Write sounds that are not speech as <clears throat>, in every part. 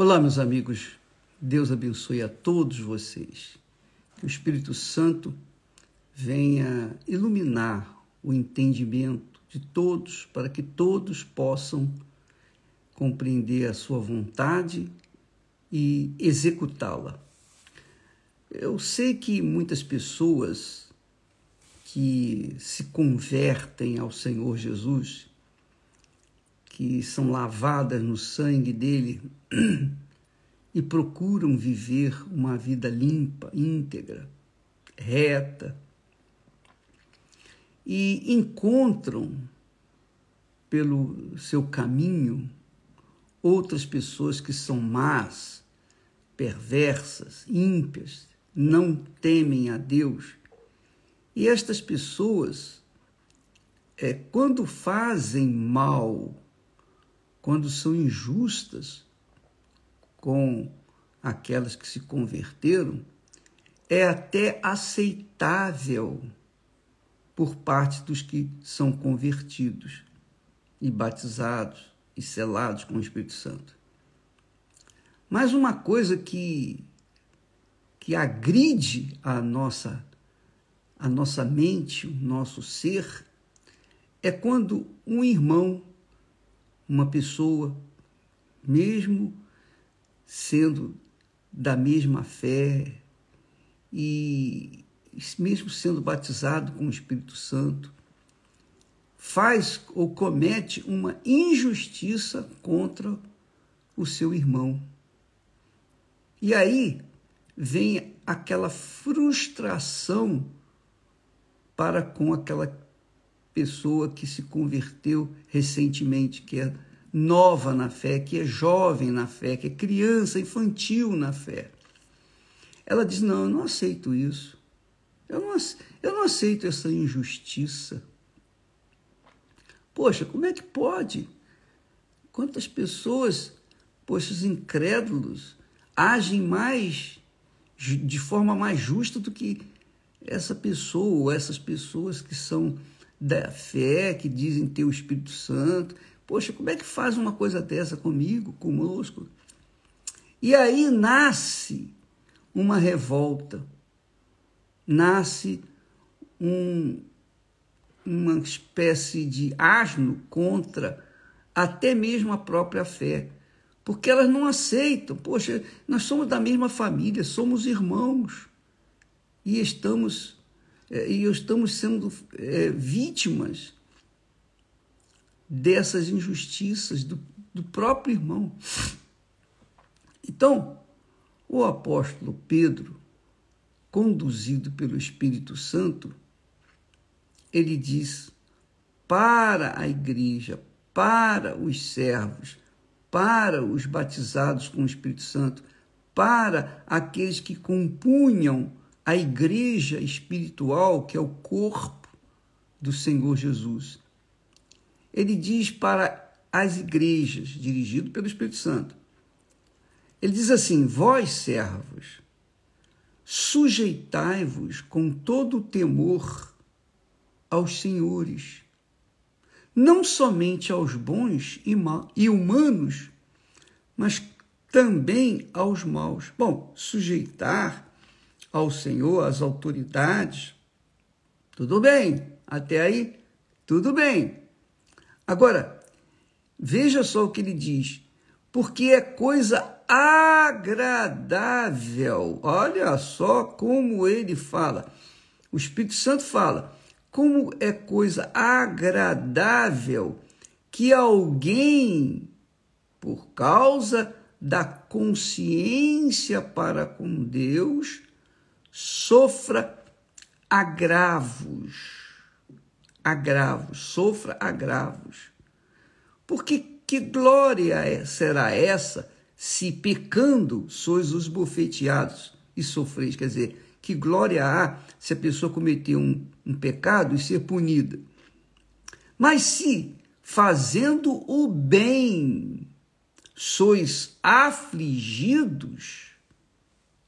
Olá, meus amigos. Deus abençoe a todos vocês. Que o Espírito Santo venha iluminar o entendimento de todos para que todos possam compreender a sua vontade e executá-la. Eu sei que muitas pessoas que se convertem ao Senhor Jesus que são lavadas no sangue dele <clears throat> e procuram viver uma vida limpa, íntegra, reta, e encontram pelo seu caminho outras pessoas que são más, perversas, ímpias, não temem a Deus. E estas pessoas, é, quando fazem mal quando são injustas com aquelas que se converteram, é até aceitável por parte dos que são convertidos e batizados e selados com o Espírito Santo. Mas uma coisa que que agride a nossa a nossa mente, o nosso ser, é quando um irmão uma pessoa, mesmo sendo da mesma fé e mesmo sendo batizado com o Espírito Santo, faz ou comete uma injustiça contra o seu irmão. E aí vem aquela frustração para com aquela pessoa que se converteu recentemente, que é nova na fé, que é jovem na fé, que é criança, infantil na fé. Ela diz: Não, eu não aceito isso. Eu não, eu não aceito essa injustiça. Poxa, como é que pode? Quantas pessoas, poxa, os incrédulos, agem mais, de forma mais justa do que essa pessoa, ou essas pessoas que são da fé, que dizem ter o Espírito Santo. Poxa, como é que faz uma coisa dessa comigo, conosco? E aí nasce uma revolta, nasce um, uma espécie de asno contra até mesmo a própria fé, porque elas não aceitam. Poxa, nós somos da mesma família, somos irmãos e estamos e estamos sendo é, vítimas dessas injustiças do, do próprio irmão. Então, o apóstolo Pedro, conduzido pelo Espírito Santo, ele diz para a igreja, para os servos, para os batizados com o Espírito Santo, para aqueles que compunham a igreja espiritual, que é o corpo do Senhor Jesus. Ele diz para as igrejas, dirigido pelo Espírito Santo, ele diz assim: Vós, servos, sujeitai-vos com todo o temor aos senhores, não somente aos bons e humanos, mas também aos maus. Bom, sujeitar ao Senhor, às autoridades, tudo bem, até aí, tudo bem. Agora, veja só o que ele diz, porque é coisa agradável. Olha só como ele fala. O Espírito Santo fala, como é coisa agradável que alguém, por causa da consciência para com Deus, sofra agravos, agravos, sofra agravos. Porque que glória é, será essa se pecando sois os bofeteados e sofreis? Quer dizer, que glória há se a pessoa cometer um, um pecado e ser punida? Mas se fazendo o bem sois afligidos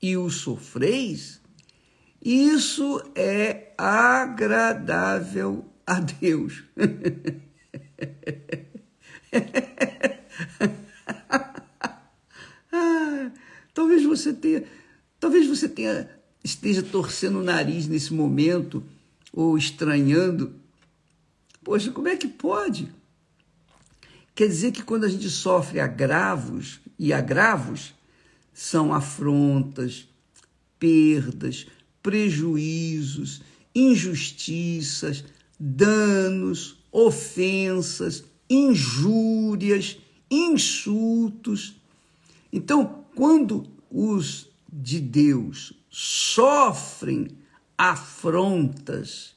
e o sofreis, isso é agradável a Deus. <laughs> talvez você tenha, talvez você tenha esteja torcendo o nariz nesse momento ou estranhando. Poxa, como é que pode? Quer dizer que quando a gente sofre agravos, e agravos são afrontas, perdas, prejuízos, injustiças, danos, ofensas, injúrias, insultos. Então, quando os de Deus sofrem afrontas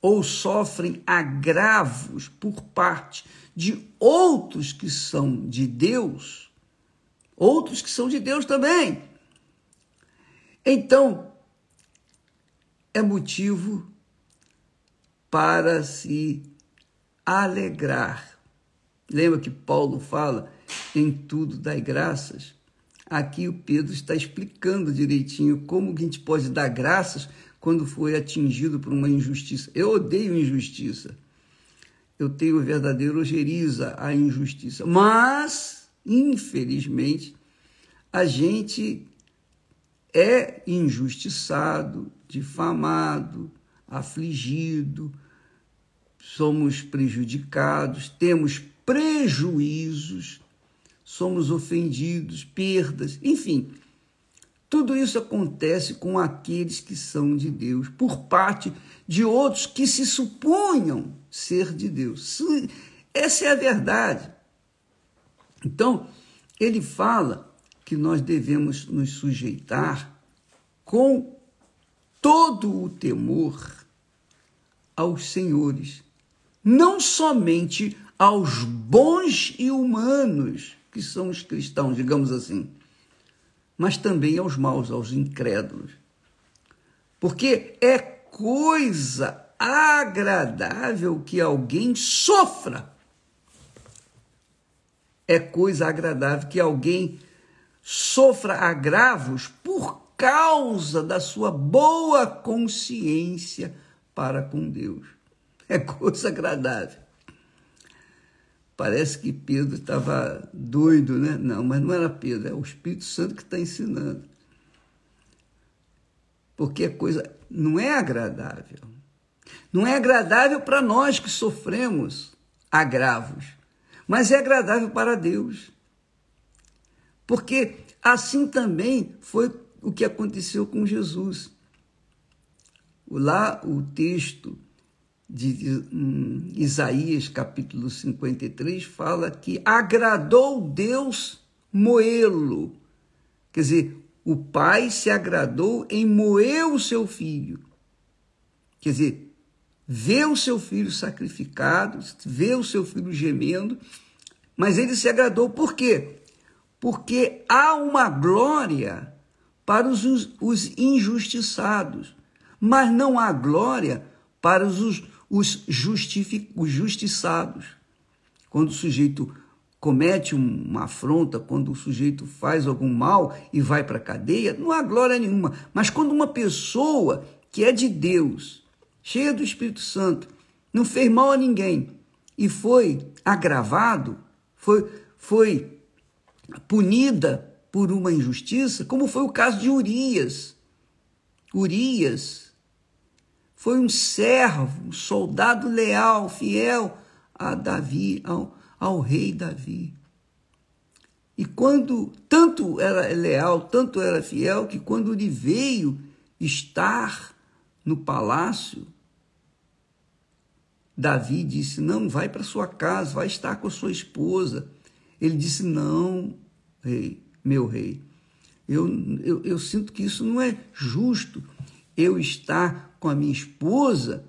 ou sofrem agravos por parte de outros que são de Deus, outros que são de Deus também. Então, é motivo para se alegrar. Lembra que Paulo fala em tudo dai graças? Aqui o Pedro está explicando direitinho como a gente pode dar graças quando foi atingido por uma injustiça. Eu odeio injustiça eu tenho verdadeiro ojeriza à injustiça. Mas, infelizmente, a gente é injustiçado, difamado, afligido, somos prejudicados, temos prejuízos, somos ofendidos, perdas, enfim. Tudo isso acontece com aqueles que são de Deus, por parte de outros que se supunham ser de Deus. Essa é a verdade. Então, ele fala que nós devemos nos sujeitar com todo o temor aos senhores, não somente aos bons e humanos que são os cristãos, digamos assim, mas também aos maus, aos incrédulos. Porque é coisa agradável que alguém sofra. É coisa agradável que alguém sofra agravos por causa da sua boa consciência para com Deus. É coisa agradável. Parece que Pedro estava doido, né? Não, mas não era Pedro, é o Espírito Santo que está ensinando. Porque a coisa não é agradável. Não é agradável para nós que sofremos agravos, mas é agradável para Deus. Porque assim também foi o que aconteceu com Jesus. Lá o texto de um, Isaías, capítulo 53, fala que agradou Deus moê-lo. Quer dizer, o pai se agradou em moer o seu filho. Quer dizer, ver o seu filho sacrificado, ver o seu filho gemendo, mas ele se agradou por quê? Porque há uma glória para os, os injustiçados, mas não há glória para os, os, justific, os justiçados. Quando o sujeito comete uma afronta, quando o sujeito faz algum mal e vai para a cadeia, não há glória nenhuma. Mas quando uma pessoa que é de Deus, cheia do Espírito Santo, não fez mal a ninguém e foi agravado, foi, foi punida por uma injustiça, como foi o caso de Urias. Urias foi um servo, um soldado leal, fiel a Davi, ao, ao rei Davi. E quando tanto era leal, tanto era fiel, que quando ele veio estar no palácio, Davi disse: Não, vai para sua casa, vai estar com a sua esposa. Ele disse: Não, rei, meu rei, eu, eu, eu sinto que isso não é justo. Eu estar com a minha esposa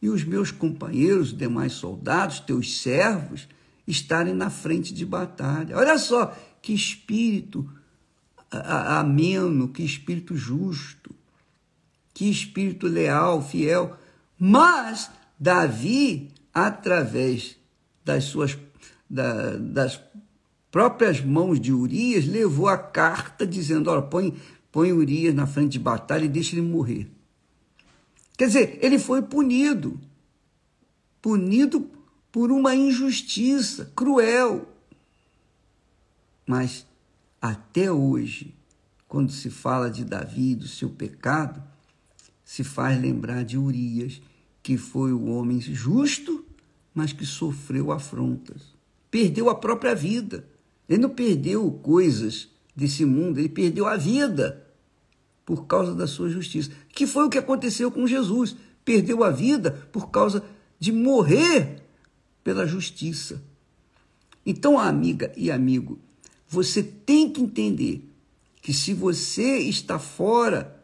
e os meus companheiros, os demais soldados, teus servos, estarem na frente de batalha. Olha só que espírito ameno, que espírito justo, que espírito leal, fiel. Mas Davi, através das suas da, das próprias mãos de Urias, levou a carta dizendo: olha, põe, põe Urias na frente de batalha e deixa ele morrer. Quer dizer, ele foi punido. Punido por uma injustiça cruel. Mas até hoje, quando se fala de Davi, do seu pecado, se faz lembrar de Urias, que foi o homem justo, mas que sofreu afrontas. Perdeu a própria vida. Ele não perdeu coisas desse mundo, ele perdeu a vida por causa da sua justiça. Que foi o que aconteceu com Jesus. Perdeu a vida por causa de morrer pela justiça. Então, amiga e amigo, você tem que entender que se você está fora,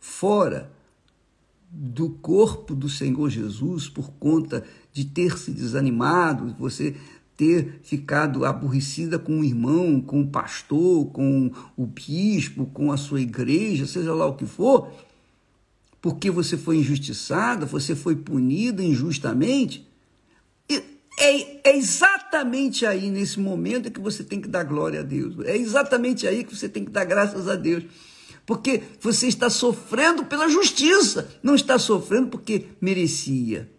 fora do corpo do Senhor Jesus por conta de ter se desanimado, você ter ficado aborrecida com o irmão, com o pastor, com o bispo, com a sua igreja, seja lá o que for, porque você foi injustiçada, você foi punida injustamente, é, é, exatamente aí, nesse momento, que você tem que dar glória a Deus. É exatamente aí que você tem que dar graças a Deus. Porque você está sofrendo pela justiça, não está sofrendo porque merecia.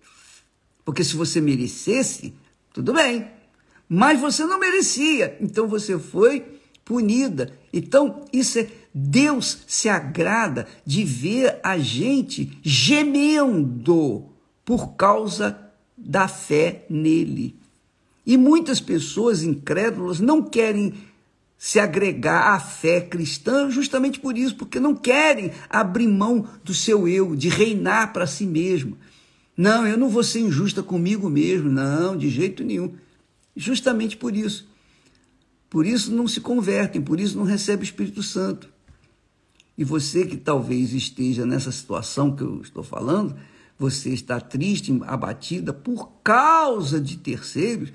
Porque se você merecesse, tudo bem. Mas você não merecia, então você foi punida. Então, isso é Deus se agrada de ver a gente gemendo por causa da fé nele. E muitas pessoas incrédulas não querem se agregar à fé cristã justamente por isso, porque não querem abrir mão do seu eu, de reinar para si mesmo. Não, eu não vou ser injusta comigo mesmo, não, de jeito nenhum. Justamente por isso. Por isso não se convertem, por isso não recebem o Espírito Santo. E você que talvez esteja nessa situação que eu estou falando, você está triste, abatida por causa de terceiros,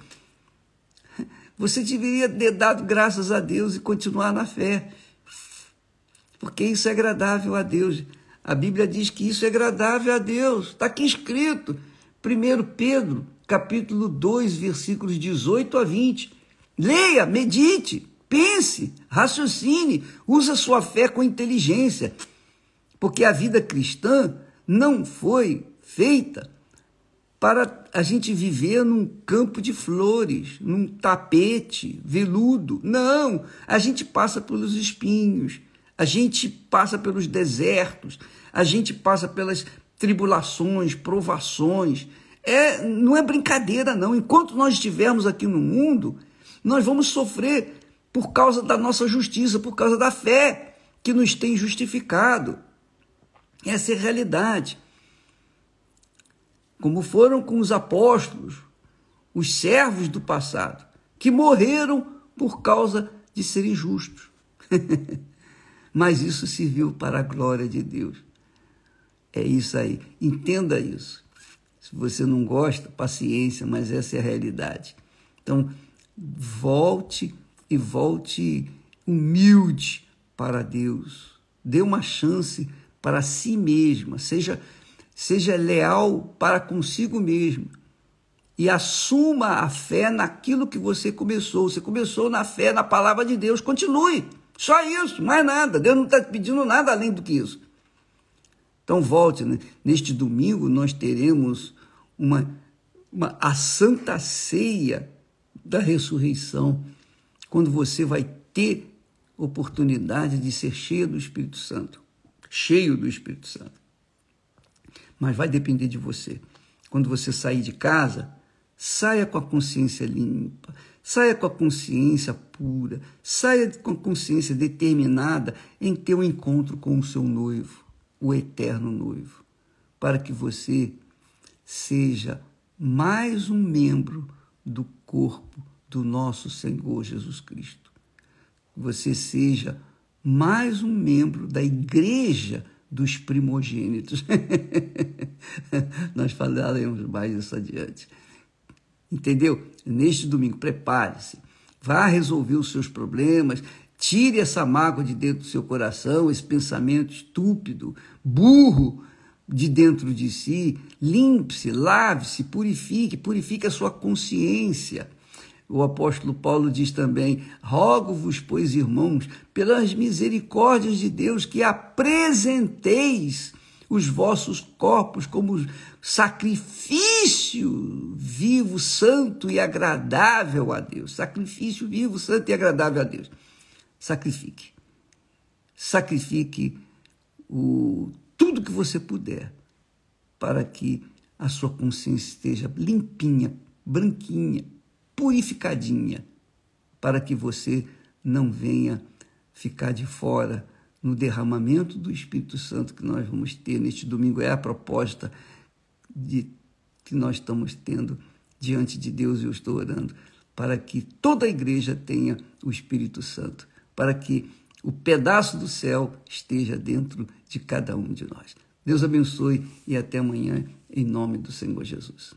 você deveria ter dado graças a Deus e continuar na fé. Porque isso é agradável a Deus. A Bíblia diz que isso é agradável a Deus. Está aqui escrito. 1 Pedro, capítulo 2, versículos 18 a 20. Leia, medite, pense, raciocine, use sua fé com inteligência. Porque a vida cristã não foi feita para a gente viver num campo de flores, num tapete veludo. Não, a gente passa pelos espinhos, a gente passa pelos desertos, a gente passa pelas tribulações, provações. É, não é brincadeira não. Enquanto nós estivermos aqui no mundo, nós vamos sofrer por causa da nossa justiça, por causa da fé que nos tem justificado. Essa é a realidade como foram com os apóstolos, os servos do passado, que morreram por causa de serem justos. <laughs> Mas isso serviu para a glória de Deus. É isso aí. Entenda isso. Se você não gosta, paciência, mas essa é a realidade. Então, volte e volte humilde para Deus. Dê uma chance para si mesma. Seja seja leal para consigo mesmo e assuma a fé naquilo que você começou. Você começou na fé na palavra de Deus, continue. Só isso, mais nada. Deus não está pedindo nada além do que isso. Então volte. Né? Neste domingo nós teremos uma, uma a Santa Ceia da ressurreição, quando você vai ter oportunidade de ser cheio do Espírito Santo, cheio do Espírito Santo mas vai depender de você. Quando você sair de casa, saia com a consciência limpa, saia com a consciência pura, saia com a consciência determinada em ter um encontro com o seu noivo, o eterno noivo, para que você seja mais um membro do corpo do nosso Senhor Jesus Cristo. Você seja mais um membro da igreja dos primogênitos. <laughs> Nós falaremos mais isso adiante. Entendeu? Neste domingo, prepare-se. Vá resolver os seus problemas. Tire essa mágoa de dentro do seu coração, esse pensamento estúpido, burro de dentro de si. Limpe-se, lave-se, purifique, purifique a sua consciência. O apóstolo Paulo diz também: Rogo-vos, pois, irmãos, pelas misericórdias de Deus, que apresenteis os vossos corpos como sacrifício vivo, santo e agradável a Deus. Sacrifício vivo, santo e agradável a Deus. Sacrifique. sacrifique o, tudo que você puder para que a sua consciência esteja limpinha, branquinha, purificadinha, para que você não venha ficar de fora no derramamento do Espírito Santo que nós vamos ter neste domingo. É a proposta de, que nós estamos tendo diante de Deus e eu estou orando para que toda a igreja tenha o Espírito Santo, para que o pedaço do céu esteja dentro de cada um de nós. Deus abençoe e até amanhã, em nome do Senhor Jesus.